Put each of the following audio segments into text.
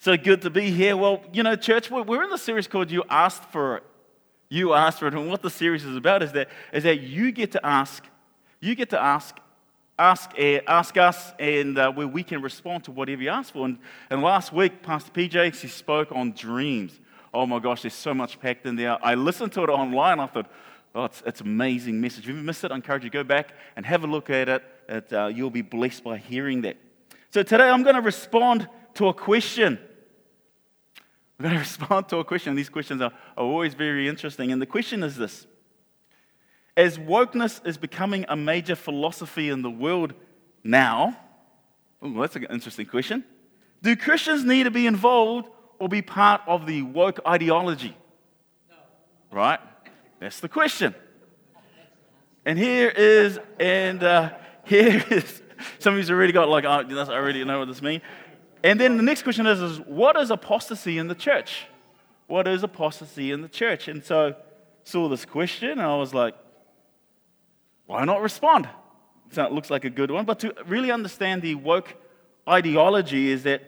So good to be here. Well, you know, church, we're in the series called You Asked for It. You asked for it. And what the series is about is that, is that you get to ask, you get to ask, ask, uh, ask us, and uh, where we can respond to whatever you ask for. And, and last week, Pastor PJ, he spoke on dreams. Oh my gosh, there's so much packed in there. I listened to it online. I thought, oh, it's, it's an amazing message. If you missed it, I encourage you to go back and have a look at it. it uh, you'll be blessed by hearing that. So today I'm going to respond to a question. I'm going to respond to a question. These questions are, are always very interesting. And the question is this As wokeness is becoming a major philosophy in the world now, oh, that's an interesting question. Do Christians need to be involved or be part of the woke ideology? No. Right? That's the question. And here is, and uh, here is, some of you have already got like, oh, I already know what this means. And then the next question is, is what is apostasy in the church? What is apostasy in the church? And so saw this question and I was like, why not respond? So it looks like a good one. But to really understand the woke ideology is that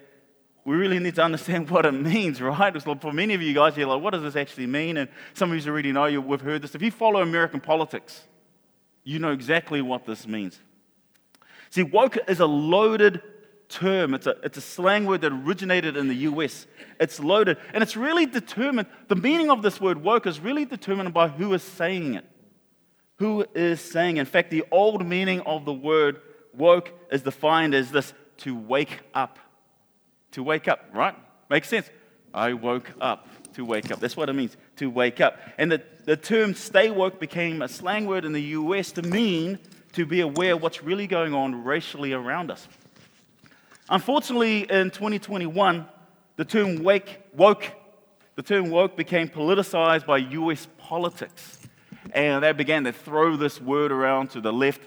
we really need to understand what it means, right? For many of you guys, you're like, what does this actually mean? And some of you already know, you, we've heard this. If you follow American politics, you know exactly what this means. See, woke is a loaded term. It's a, it's a slang word that originated in the US. It's loaded. And it's really determined, the meaning of this word woke is really determined by who is saying it. Who is saying it. In fact, the old meaning of the word woke is defined as this to wake up. To wake up, right? Makes sense. I woke up to wake up. That's what it means, to wake up. And the, the term stay woke became a slang word in the US to mean to be aware what's really going on racially around us. Unfortunately, in 2021, the term wake, woke, the term woke became politicized by US politics. And they began to throw this word around to the left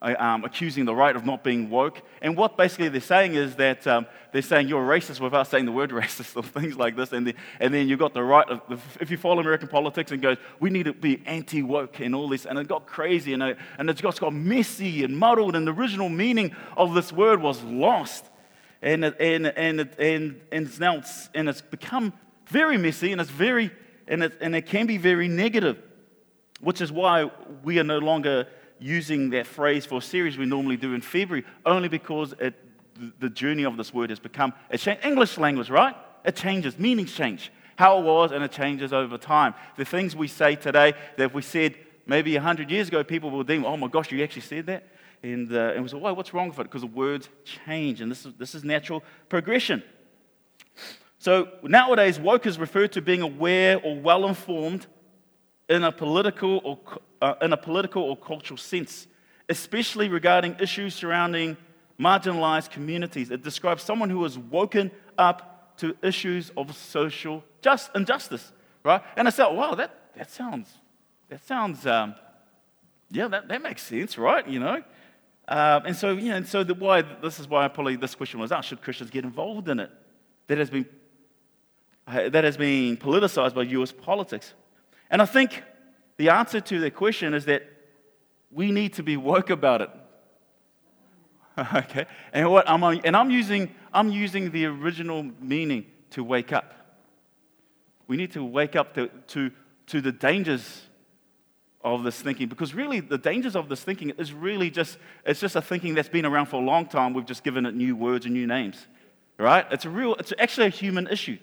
um, accusing the right of not being woke. And what basically they're saying is that um, they're saying you're racist without saying the word racist or things like this. And, the, and then you've got the right, of, if you follow American politics and goes, we need to be anti woke and all this. And it got crazy and it, and it got, got messy and muddled. And the original meaning of this word was lost. And, it, and, and, it, and, and it's now and it's become very messy and it's very and it, and it can be very negative, which is why we are no longer using that phrase for a series we normally do in February, only because it, the journey of this word has become a change. English language, right? It changes, meanings change. How it was, and it changes over time. The things we say today that we said maybe 100 years ago, people will think, oh my gosh, you actually said that? And, uh, and we said, why, what's wrong with it? Because the words change, and this is, this is natural progression. So nowadays, woke is referred to being aware or well informed in a political or, uh, in a political or cultural sense, especially regarding issues surrounding marginalized communities. It describes someone who has woken up to issues of social just, injustice, right? And I said, wow, that, that sounds, that sounds, um, yeah, that, that makes sense, right? You know? Uh, and so, you know, and so the, why, this is why probably this question was asked, should Christians get involved in it? That has been, that has been politicized by US politics. And I think the answer to the question is that we need to be woke about it. okay? And what I'm and I'm using I'm using the original meaning to wake up. We need to wake up to, to, to the dangers of this thinking because really the dangers of this thinking is really just it's just a thinking that's been around for a long time we've just given it new words and new names right it's a real it's actually a human issue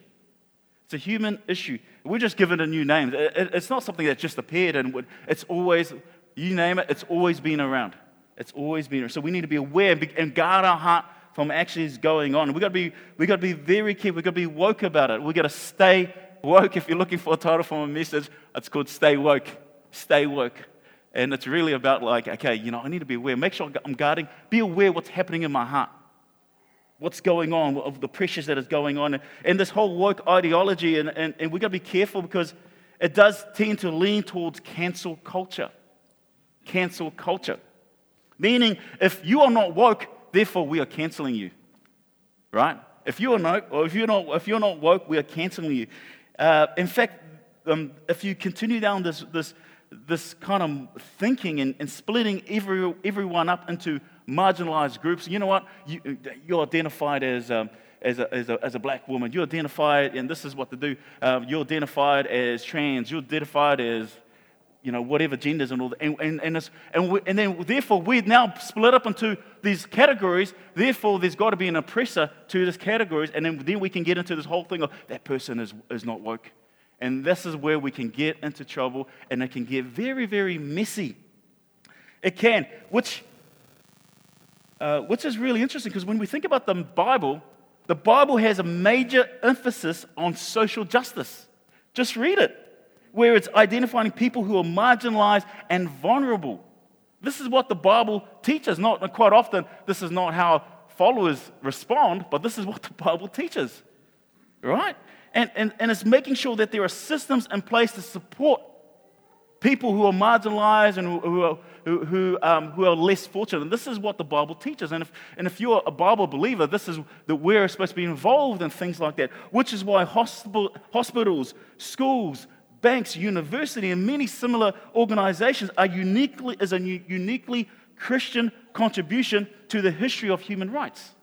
it's a human issue. We're just given a new name. It's not something that just appeared and it's always, you name it, it's always been around. It's always been around. So we need to be aware and guard our heart from actually going on. We've got to be, we got to be very careful. We've got to be woke about it. We've got to stay woke. If you're looking for a title for a message, it's called Stay Woke. Stay Woke. And it's really about like, okay, you know, I need to be aware. Make sure I'm guarding. Be aware what's happening in my heart what's going on, of the pressures that is going on, and this whole woke ideology. And, and, and we've got to be careful because it does tend to lean towards cancel culture. Cancel culture. Meaning, if you are not woke, therefore we are canceling you. Right? If you are not, or if you're not, if you're not woke, we are canceling you. Uh, in fact, um, if you continue down this, this, this kind of thinking and, and splitting every, everyone up into marginalized groups. You know what? You, you're identified as, um, as a, as a, as a black woman. You're identified, and this is what to do. Um, you're identified as trans. You're identified as you know, whatever genders and all that. And, and, and, and, we, and then, therefore, we're now split up into these categories. Therefore, there's got to be an oppressor to these categories. And then, then we can get into this whole thing of that person is, is not woke. And this is where we can get into trouble and it can get very, very messy. It can, which, uh, which is really interesting because when we think about the Bible, the Bible has a major emphasis on social justice. Just read it where it's identifying people who are marginalized and vulnerable. This is what the Bible teaches. Not quite often, this is not how followers respond, but this is what the Bible teaches. Right? And, and, and it's making sure that there are systems in place to support people who are marginalized and who, are, who, who, um, who are less fortunate. And this is what the Bible teaches. And if, and if you're a Bible believer, this is that we're supposed to be involved in things like that, which is why hospital, hospitals, schools, banks, university, and many similar organizations are uniquely, is a uniquely Christian contribution to the history of human rights.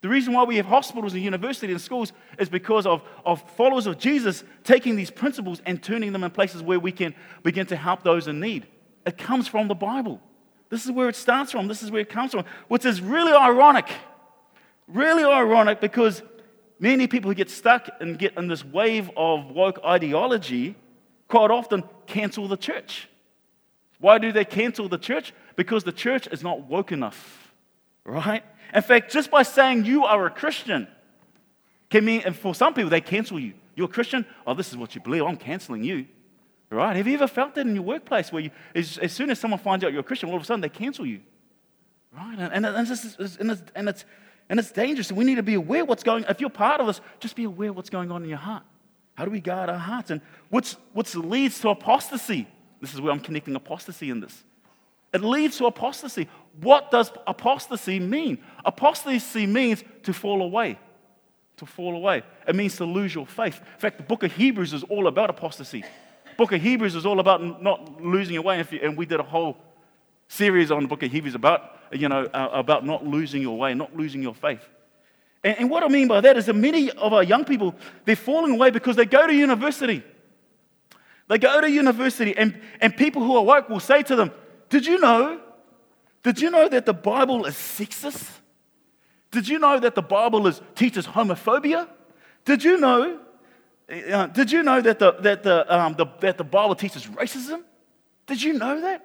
The reason why we have hospitals and universities and schools is because of, of followers of Jesus taking these principles and turning them in places where we can begin to help those in need. It comes from the Bible. This is where it starts from. This is where it comes from, which is really ironic. Really ironic because many people who get stuck and get in this wave of woke ideology quite often cancel the church. Why do they cancel the church? Because the church is not woke enough, right? In fact, just by saying you are a Christian can mean, and for some people, they cancel you. You're a Christian? Oh, this is what you believe. I'm canceling you. Right? Have you ever felt that in your workplace where you, as, as soon as someone finds out you're a Christian, all of a sudden they cancel you? Right? And, and, and, it's, and, it's, and it's and it's dangerous. We need to be aware what's going If you're part of this, just be aware what's going on in your heart. How do we guard our hearts? And what's, what leads to apostasy? This is where I'm connecting apostasy in this. It leads to apostasy. What does apostasy mean? Apostasy means to fall away. To fall away. It means to lose your faith. In fact, the book of Hebrews is all about apostasy. The book of Hebrews is all about not losing your way. And we did a whole series on the book of Hebrews about, you know, uh, about not losing your way, not losing your faith. And, and what I mean by that is that many of our young people, they're falling away because they go to university. They go to university, and, and people who are woke will say to them, Did you know? Did you know that the Bible is sexist? Did you know that the Bible is, teaches homophobia? Did you know? Uh, did you know that the, that, the, um, the, that the Bible teaches racism? Did you know that?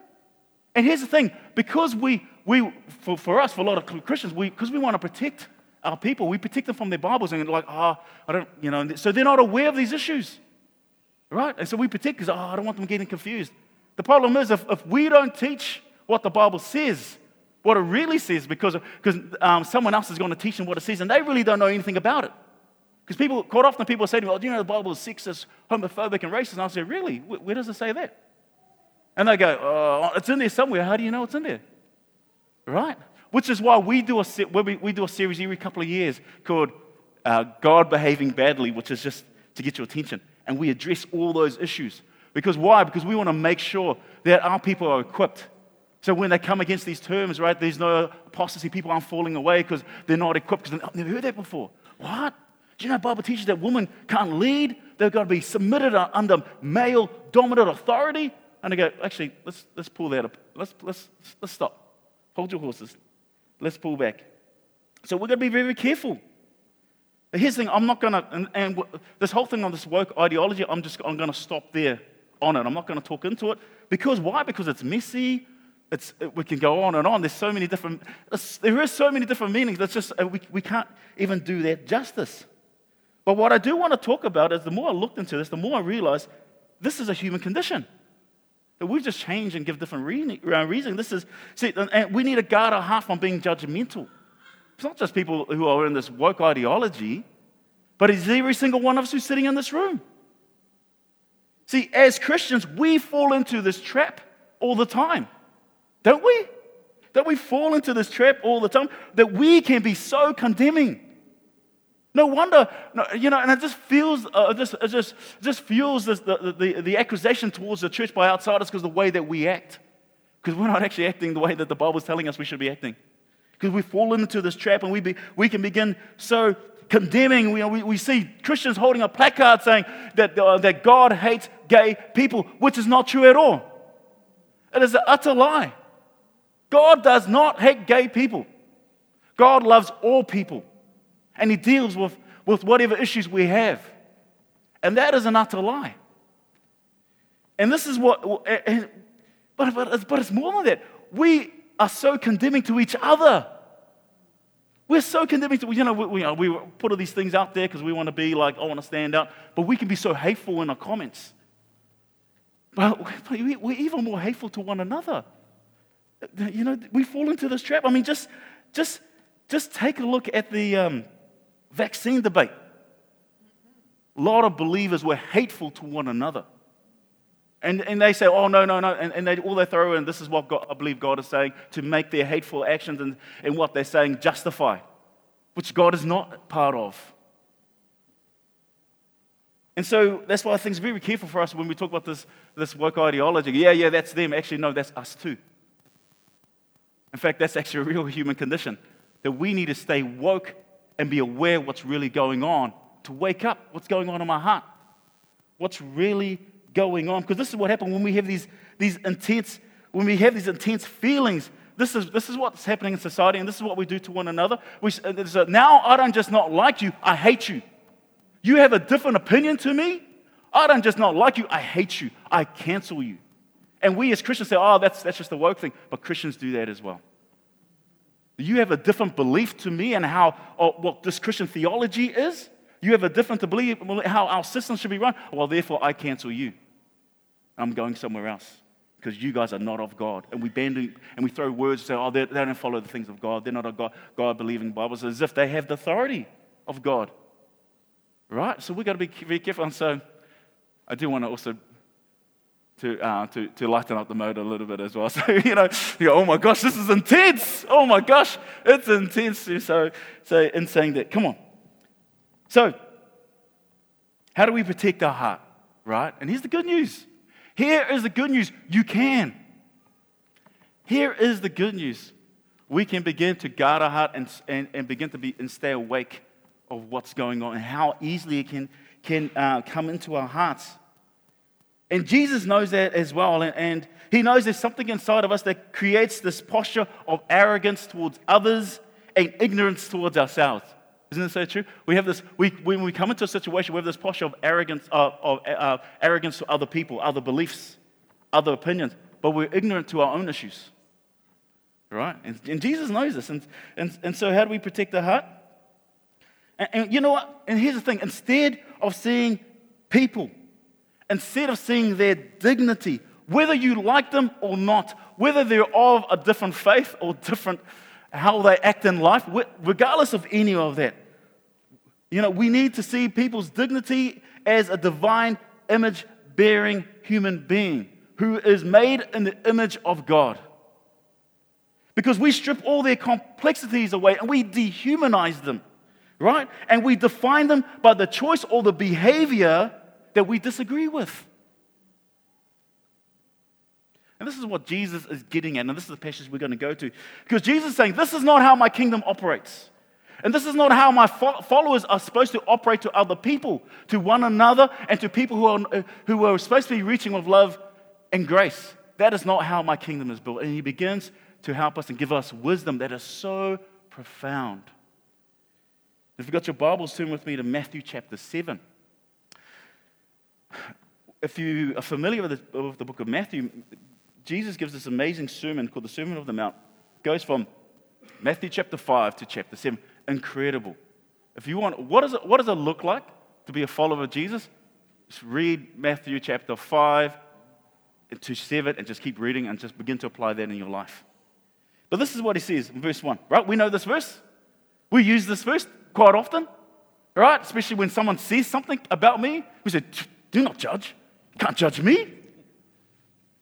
And here's the thing because we, we for, for us, for a lot of Christians, because we, we want to protect our people, we protect them from their Bibles and like, ah, oh, I don't, you know, so they're not aware of these issues, right? And so we protect because, oh, I don't want them getting confused. The problem is if, if we don't teach what the Bible says, what it really says, because, because um, someone else is going to teach them what it says, and they really don't know anything about it. Because people, quite often people say to me, well, do you know the Bible is sexist, homophobic, and racist? And I say, really? Where, where does it say that? And they go, oh, it's in there somewhere. How do you know it's in there? Right? Which is why we do a, we, we do a series every couple of years called uh, God Behaving Badly, which is just to get your attention. And we address all those issues. Because why? Because we want to make sure that our people are equipped. So when they come against these terms, right, there's no apostasy, people aren't falling away because they're not equipped. Because I've never heard that before. What? Do you know Bible teaches that women can't lead? They've got to be submitted under male dominant authority. And I go, actually, let's, let's pull that up. Let's, let's, let's stop. Hold your horses. Let's pull back. So we're going to be very, very careful. But here's the thing I'm not going to, and, and, this whole thing on this woke ideology, I'm just I'm going to stop there on it. I'm not going to talk into it. Because why? Because it's messy. It's, it, we can go on and on. There's so many different, there is so many different meanings. That's just, uh, we, we can't even do that justice. But what I do want to talk about is the more I looked into this, the more I realized this is a human condition. We just change and give different uh, reasoning. This is, see, and we need to guard our heart from being judgmental. It's not just people who are in this woke ideology, but it's every single one of us who's sitting in this room. See, as Christians, we fall into this trap all the time, don't we? That we fall into this trap all the time, that we can be so condemning. No wonder, you know, and it just feels, uh, just, it just, just fuels this, the, the, the accusation towards the church by outsiders because the way that we act. Because we're not actually acting the way that the Bible is telling us we should be acting. Because we fall into this trap and we, be, we can begin so condemning. We, we, we see Christians holding a placard saying that, uh, that God hates gay people, which is not true at all. It is an utter lie. God does not hate gay people. God loves all people, and He deals with, with whatever issues we have. And that is an utter lie. And this is what, but, but, but it's more than that. We are so condemning to each other. We're so condemning to, you know, we, we put all these things out there because we want to be like, I want to stand out, but we can be so hateful in our comments. But we're even more hateful to one another. You know, we fall into this trap. I mean, just, just, just take a look at the um, vaccine debate. A lot of believers were hateful to one another. And, and they say, oh, no, no, no. And, and they, all they throw in, this is what God, I believe God is saying, to make their hateful actions and, and what they're saying justify, which God is not part of. And so that's why I think it's very careful for us when we talk about this, this woke ideology. Yeah, yeah, that's them. Actually, no, that's us too. In fact, that's actually a real human condition that we need to stay woke and be aware what's really going on, to wake up what's going on in my heart, what's really going on. Because this is what happens when we have these, these intense, when we have these intense feelings. This is, this is what's happening in society, and this is what we do to one another. We, now I don't just not like you, I hate you. You have a different opinion to me, I don't just not like you, I hate you. I cancel you. And we as Christians say, oh, that's, that's just the woke thing. But Christians do that as well. You have a different belief to me and how oh, what this Christian theology is. You have a different belief how our system should be run. Well, therefore, I cancel you. I'm going somewhere else because you guys are not of God. And we bend and we throw words and say, oh, they, don't follow the things of God. They're not a God, God believing Bibles as if they have the authority of God. Right? So we've got to be very careful. And so I do want to also to, uh, to, to lighten up the mode a little bit as well. So, you know, you go, oh my gosh, this is intense. Oh my gosh, it's intense. So, so in saying that, come on. So, how do we protect our heart, right? And here's the good news. Here is the good news. You can. Here is the good news. We can begin to guard our heart and, and, and begin to be and stay awake of what's going on and how easily it can, can uh, come into our hearts. And Jesus knows that as well. And, and he knows there's something inside of us that creates this posture of arrogance towards others and ignorance towards ourselves. Isn't it so true? We have this, we, when we come into a situation, we have this posture of arrogance, uh, of, uh, arrogance to other people, other beliefs, other opinions, but we're ignorant to our own issues. Right? And, and Jesus knows this. And, and, and so, how do we protect our heart? And, and you know what? And here's the thing instead of seeing people instead of seeing their dignity, whether you like them or not, whether they're of a different faith or different how they act in life, regardless of any of that. You know, we need to see people's dignity as a divine image bearing human being who is made in the image of God. Because we strip all their complexities away and we dehumanize them, right? And we define them by the choice or the behavior that we disagree with. And this is what Jesus is getting at, and this is the passage we're going to go to. Because Jesus is saying, This is not how my kingdom operates. And this is not how my followers are supposed to operate to other people, to one another, and to people who are, who are supposed to be reaching with love and grace. That is not how my kingdom is built. And he begins to help us and give us wisdom that is so profound. If you've got your Bibles, turn with me to Matthew chapter 7 if you are familiar with the, with the, book of Matthew, Jesus gives this amazing sermon called the Sermon of the Mount. It goes from Matthew chapter 5 to chapter 7. Incredible. If you want, what, is it, what does it look like to be a follower of Jesus? Just read Matthew chapter 5 to 7 and just keep reading and just begin to apply that in your life. But this is what he says in verse 1, right? We know this verse. We use this verse quite often, right? Especially when someone says something about me. We say, do not judge. You can't judge me.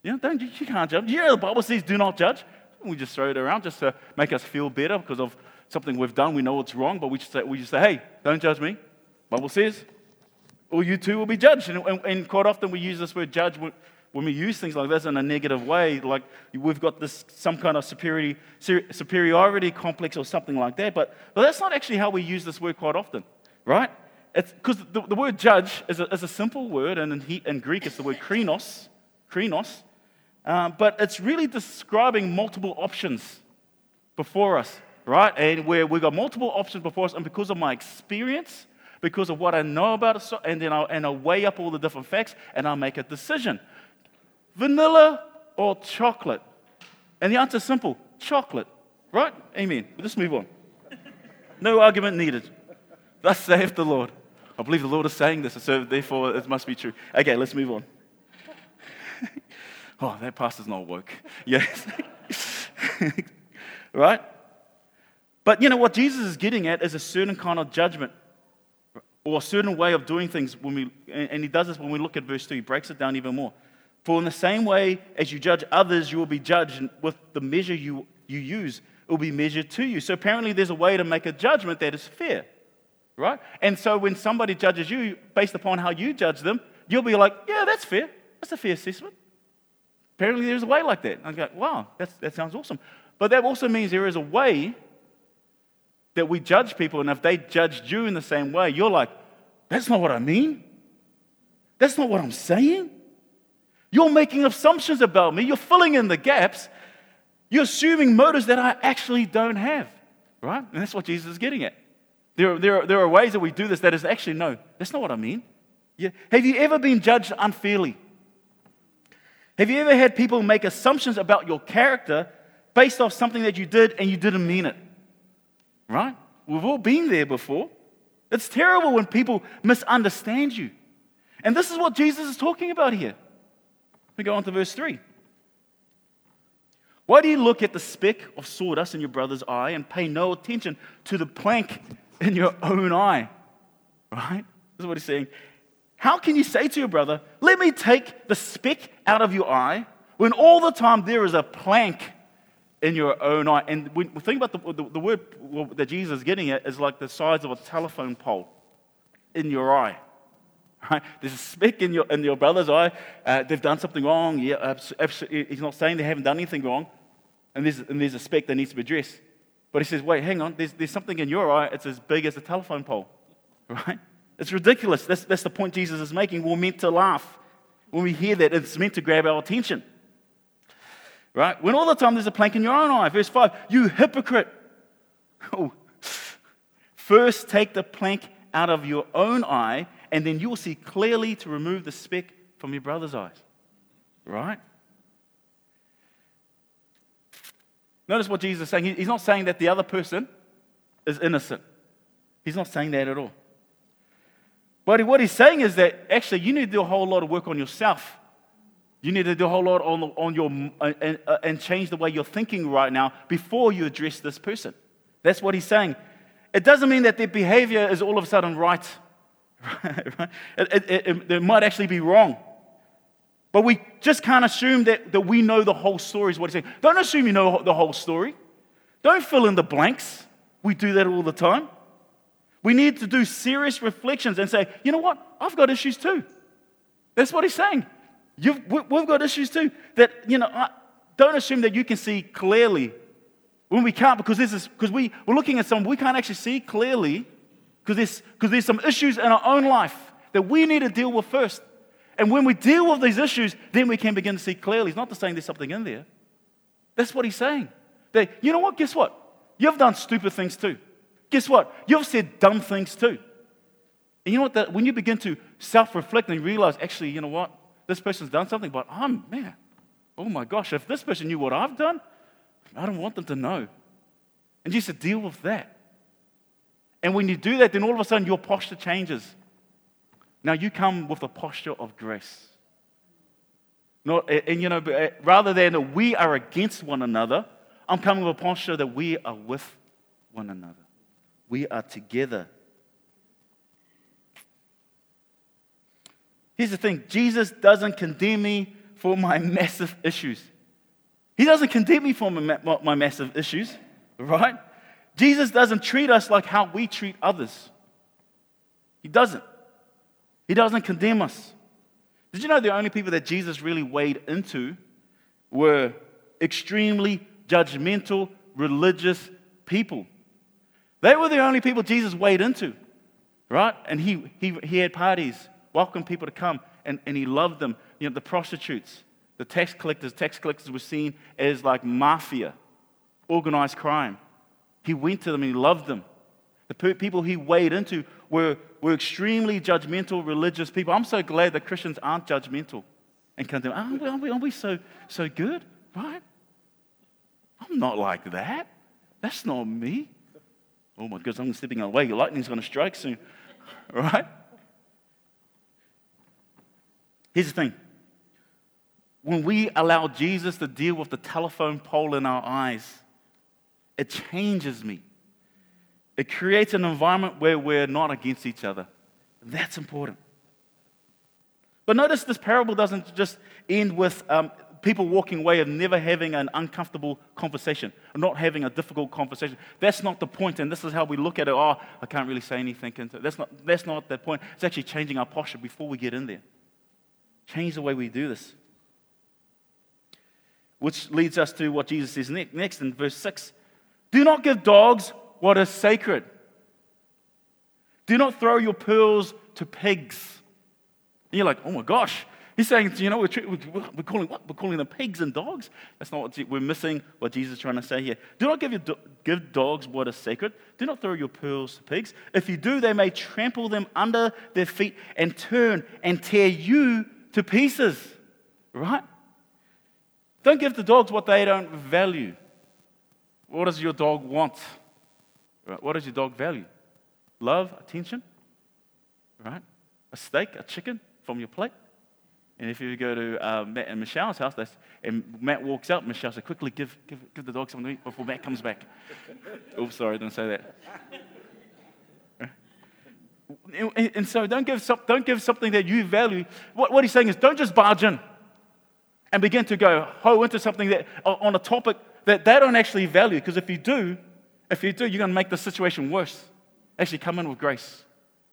You know, don't, you can't judge. Yeah, the Bible says do not judge. We just throw it around just to make us feel better because of something we've done. We know it's wrong, but we just say, we just say hey, don't judge me. Bible says, or you too will be judged. And, and, and quite often we use this word judge when, we use things like this in a negative way, like we've got this some kind of superiority, superiority complex or something like that. But, but that's not actually how we use this word quite often. right? Because the, the word judge is a, is a simple word, and in, he, in Greek it's the word krinos, krinos, um, but it's really describing multiple options before us, right? And where we've got multiple options before us, and because of my experience, because of what I know about it, and then I'll, and I'll weigh up all the different facts and I'll make a decision. Vanilla or chocolate? And the answer is simple chocolate, right? Amen. We'll just move on. No argument needed. Thus saith the Lord. I believe the Lord is saying this, so therefore it must be true. Okay, let's move on. oh, that pastor's not woke. Yes. right? But you know what Jesus is getting at is a certain kind of judgment or a certain way of doing things when we and he does this when we look at verse 2 he breaks it down even more for in the same way as you judge others you will be judged with the measure you, you use it will be measured to you. So apparently there's a way to make a judgment that is fair right? And so when somebody judges you based upon how you judge them you'll be like yeah that's fair. That's a fair assessment. Apparently there's a way like that. I go wow that's, that sounds awesome. But that also means there is a way that we judge people, and if they judged you in the same way, you're like, that's not what I mean. That's not what I'm saying. You're making assumptions about me. You're filling in the gaps. You're assuming motives that I actually don't have, right? And that's what Jesus is getting at. There are, there, are, there are ways that we do this that is actually, no, that's not what I mean. Yeah. Have you ever been judged unfairly? Have you ever had people make assumptions about your character based off something that you did and you didn't mean it? right? We've all been there before. It's terrible when people misunderstand you. And this is what Jesus is talking about here. We go on to verse 3. Why do you look at the speck of sawdust in your brother's eye and pay no attention to the plank in your own eye? Right? This is what he's saying. How can you say to your brother, Let me take the speck out of your eye, when all the time there is a plank in your own eye. And when we think about the, the, the word that Jesus is getting at is like the size of a telephone pole in your eye. Right? There's a speck in your, in your brother's eye. Uh, they've done something wrong. Yeah, absolutely. He's not saying they haven't done anything wrong. And there's, and there's a speck that needs to be addressed. But he says, wait, hang on. There's, there's something in your eye. It's as big as a telephone pole. Right? It's ridiculous. That's, that's the point Jesus is making. We're meant to laugh when we hear that. It's meant to grab our attention. Right? When all the time there's a plank in your own eye. Verse 5, you hypocrite. Oh. First take the plank out of your own eye, and then you will see clearly to remove the speck from your brother's eyes. Right? Notice what Jesus is saying. He's not saying that the other person is innocent. He's not saying that at all. But what he's saying is that actually you need to do a whole lot of work on yourself you need to do a whole lot on, on your, and, and change the way you're thinking right now before you address this person. That's what he's saying. It doesn't mean that their behavior is all of a sudden right. it, it, it, might actually be wrong. But we just can't assume that, that we know the whole story, is what he's saying. Don't assume you know the whole story. Don't fill in the blanks. We do that all the time. We need to do serious reflections and say, you know what? I've got issues too. That's what he's saying. You've, we've got issues too that, you know, don't assume that you can see clearly when we can't because this is because we, we're looking at something we can't actually see clearly because there's, there's some issues in our own life that we need to deal with first. And when we deal with these issues, then we can begin to see clearly. He's not just saying there's something in there. That's what he's saying. That, you know what? Guess what? You've done stupid things too. Guess what? You've said dumb things too. And you know what? That when you begin to self reflect and realize, actually, you know what? this person's done something, but I'm, man, oh my gosh, if this person knew what I've done, I don't want them to know. And just to deal with that. And when you do that, then all of a sudden your posture changes. Now you come with a posture of grace. Not, and you know, uh, rather than we are against one another, I'm coming with a posture that we are with one another. We are together Here's the thing Jesus doesn't condemn me for my massive issues. He doesn't condemn me for my, my massive issues, right? Jesus doesn't treat us like how we treat others. He doesn't. He doesn't condemn us. Did you know the only people that Jesus really weighed into were extremely judgmental, religious people? They were the only people Jesus weighed into. right? And he, he, he had parties, welcomed people to come, and, and he loved them. You know, the prostitutes, the tax collectors, tax collectors were seen as like mafia, organized crime. He went to them and he loved them. The people he weighed into were, were extremely judgmental religious people. I'm so glad that Christians aren't judgmental and condemn. Aren't we, aren't we, aren't we so, so good, right? I'm not like that. That's not me. Oh my goodness, I'm stepping away. Lightning's going to strike soon, right? Here's the thing when we allow Jesus to deal with the telephone pole in our eyes, it changes me. It creates an environment where we're not against each other. That's important. But notice this parable doesn't just end with um, people walking away and never having an uncomfortable conversation, not having a difficult conversation. That's not the point, and this is how we look at it. Oh, I can't really say anything. That's not, that's not the point. It's actually changing our posture before we get in there. Change the way we do this. Which leads us to what Jesus says next in verse 6 Do not give dogs what is sacred. Do not throw your pearls to pigs. And you're like, oh my gosh. He's saying, you know, we're, we're, calling what? We're calling them pigs and dogs. That's not what we're missing. What Jesus is trying to say here. Do not give, your, give dogs what is sacred. Do not throw your pearls to pigs. If you do, they may trample them under their feet and turn and tear you to pieces. Right? Don't give the dogs what they don't value. What does your dog want? What does your dog value? Love, attention, right? A steak, a chicken from your plate. And if you go to uh, Matt and Michelle's house, and Matt walks out, Michelle says, quickly give, give, give the dog something to eat before Matt comes back. Oops, sorry, I didn't say that. And, and so don't give, some, don't give something that you value. What, what he's saying is don't just barge in and begin to go hoe into something that on a topic that they don't actually value. Because if you do, if you do, you're going to make the situation worse. Actually, come in with grace.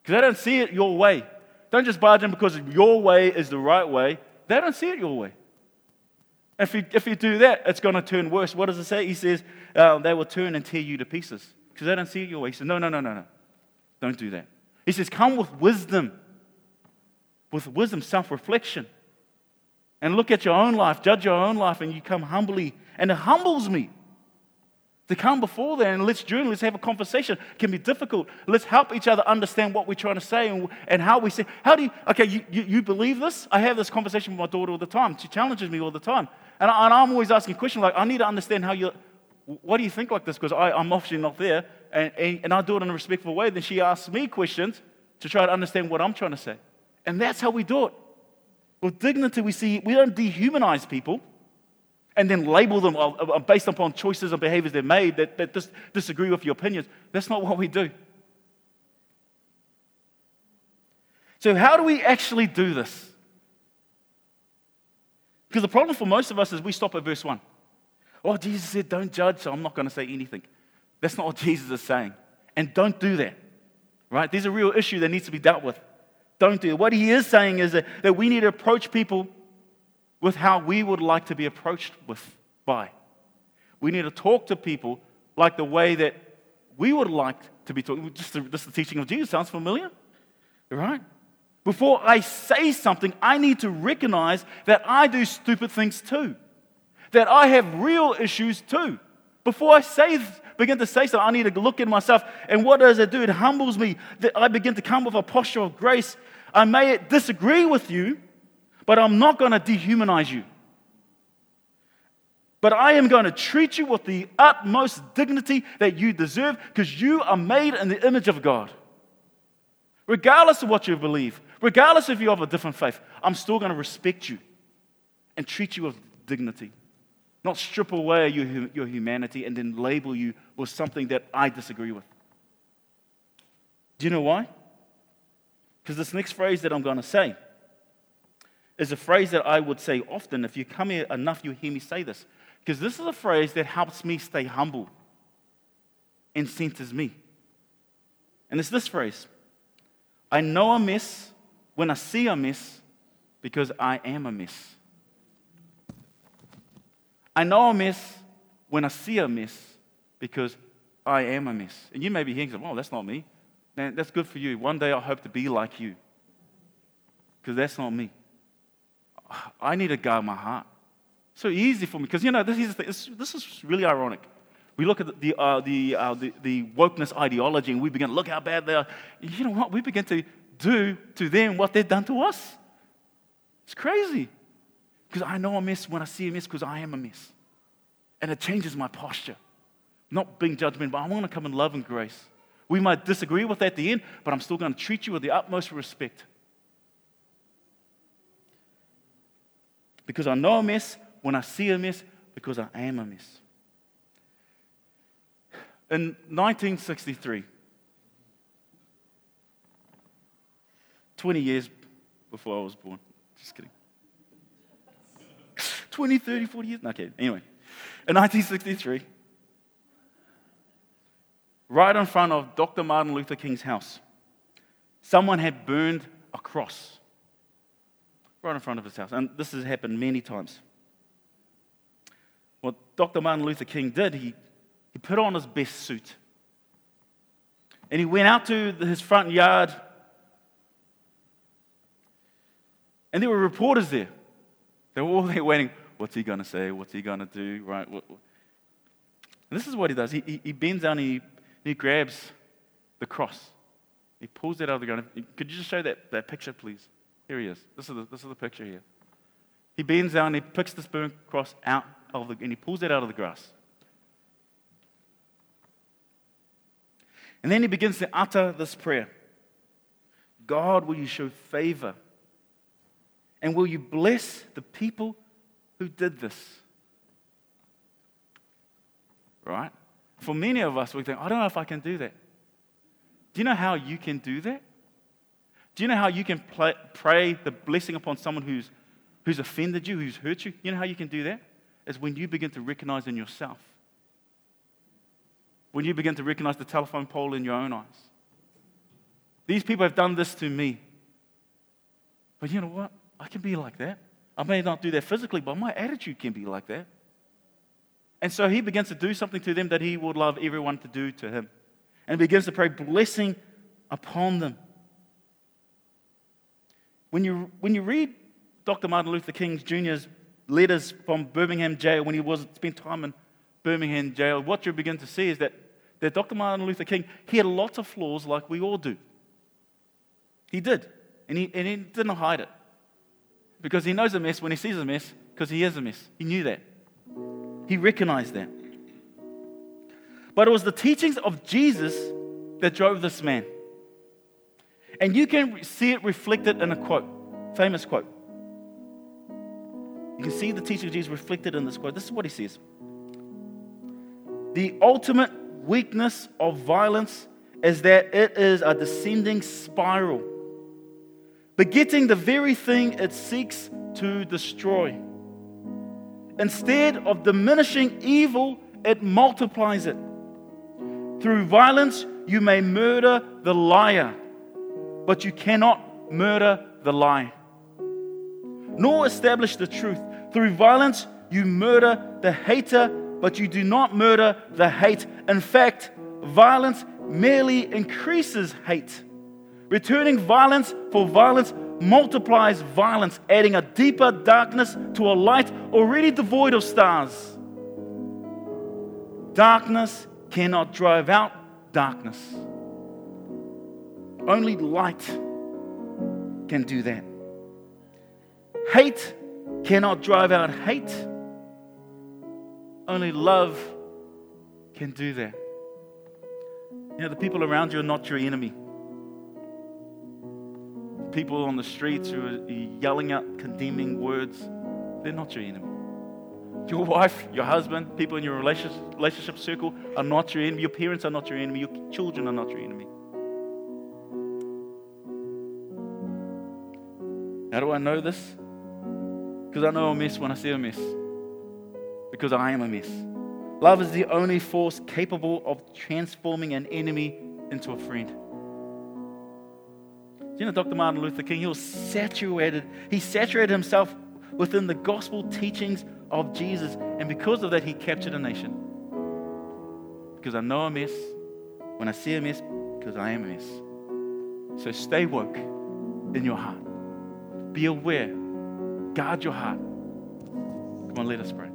Because they don't see it your way. Don't just barge in because your way is the right way. They don't see it your way. If you, if you do that, it's going to turn worse. What does it say? He says uh, they will turn and tear you to pieces because they don't see it your way. He says, no, no, no, no, no. Don't do that. He says, come with wisdom. With wisdom, self reflection. And look at your own life, judge your own life, and you come humbly. And it humbles me to come before there and let's journal, let's have a conversation. It can be difficult. Let's help each other understand what we're trying to say and, and how we say. How do you, okay, you, you, you, believe this? I have this conversation with my daughter all the time. She challenges me all the time. And, I, am always asking questions like, I need to understand how you, what do you think like this? Because I'm obviously not there. And, and, and I do it in a respectful way. Then she asks me questions to try to understand what I'm trying to say. And that's how we do it. With dignity, we see, we don't dehumanize people and then label them uh, uh, based upon choices and behaviors they've made that, that dis- disagree with your opinions. That's not what we do. So, how do we actually do this? Because the problem for most of us is we stop at verse 1. Oh, Jesus said, don't judge, so I'm not going to say anything. That's not what Jesus is saying. And don't do that. Right? There's a real issue that needs to be dealt with. Don't do it. What he is saying is that, that we need to approach people with how we would like to be approached with by. We need to talk to people like the way that we would like to be talking. Just just the teaching of Jesus sounds familiar, right? Before I say something, I need to recognize that I do stupid things too, that I have real issues too. Before I say, begin to say something, I need to look at myself. And what does it do? It humbles me that I begin to come with a posture of grace. I may disagree with you, but I'm not going to dehumanize you. But I am going to treat you with the utmost dignity that you deserve because you are made in the image of God. Regardless of what you believe, regardless if you have a different faith, I'm still going to respect you and treat you with dignity. Not strip away your, your humanity and then label you with something that I disagree with. Do you know why? Because this next phrase that I'm going to say is a phrase that I would say often. If you come here enough, you hear me say this. Because this is a phrase that helps me stay humble and centers me. And it's this phrase I know a mess when I see a mess because I am a mess. I know a mess when I see a mess because I am a mess. And you may be hearing, well, that's not me. Man, that's good for you. One day I hope to be like you. Because that's not me. I need to guard my heart. So easy for me. Because, you know, this is, this, this is really ironic. We look at the, uh, the, uh, the, the wokeness ideology and we begin to look how bad they are. You know what? We begin to do to them what they've done to us. It's crazy. Because I know a mess when I see a mess because I am a mess. And it changes my posture. Not being judgmental, but I want to come in love and grace. We might disagree with that at the end, but I'm still going to treat you with the utmost respect. Because I know a mess when I see a mess, because I am a mess. In 1963, 20 years before I was born, just kidding. 20, 30, 40 years? Okay, anyway. In 1963, right in front of Dr. Martin Luther King's house, someone had burned a cross right in front of his house. And this has happened many times. What Dr. Martin Luther King did, he, he put on his best suit. And he went out to his front yard. And there were reporters there. They were all there waiting. What's he going to say? What's he going to do? Right? And this is what he does. He, he, he bends down and he, he grabs the cross. He pulls it out of the ground. Could you just show that, that picture, please? Here he is. This is the, this is the picture here. He bends down and he picks the burnt cross out of the, and he pulls it out of the grass. And then he begins to utter this prayer God, will you show favor? And will you bless the people who did this? Right? For many of us, we think, I don't know if I can do that. Do you know how you can do that? Do you know how you can play, pray the blessing upon someone who's, who's offended you, who's hurt you? You know how you can do that? Is when you begin to recognize in yourself. When you begin to recognize the telephone pole in your own eyes. These people have done this to me. But you know what? I can be like that. I may not do that physically, but my attitude can be like that. And so he begins to do something to them that he would love everyone to do to him. And begins to pray blessing upon them. When you, when you read Dr. Martin Luther King Jr.'s letters from Birmingham jail when he was spent time in Birmingham jail, what you begin to see is that, that Dr. Martin Luther King, he had lots of flaws like we all do. He did. And he, and he didn't hide it. Because he knows a mess when he sees a mess, because he is a mess. He knew that. He recognized that. But it was the teachings of Jesus that drove this man. And you can see it reflected in a quote, famous quote. You can see the teaching of Jesus reflected in this quote. This is what he says The ultimate weakness of violence is that it is a descending spiral, begetting the very thing it seeks to destroy. Instead of diminishing evil, it multiplies it. Through violence, you may murder the liar but you cannot murder the lie, nor establish the truth. Through violence, you murder the hater, but you do not murder the hate. In fact, violence merely increases hate. Returning violence for violence multiplies violence, adding a deeper darkness to a light already devoid of stars. Darkness cannot drive out darkness. Only light can do that. Hate cannot drive out hate. Only love can do that. You know, the people around you are not your enemy. People on the streets who are yelling out condemning words, they're not your enemy. Your wife, your husband, people in your relationship, circle are not your enemy. Your parents are not your enemy. Your children are not your enemy. How do I know this? Because I know a mess when I see a mess. Because I am a mess. Love is the only force capable of transforming an enemy into a friend. You know, Dr. Martin Luther King, he was saturated, he saturated himself within the gospel teachings of Jesus. And because of that, he captured a nation. Because I know a mess when I see a mess, because I am a mess. So stay woke in your heart. Be aware. Guard your heart. Come on, let us pray.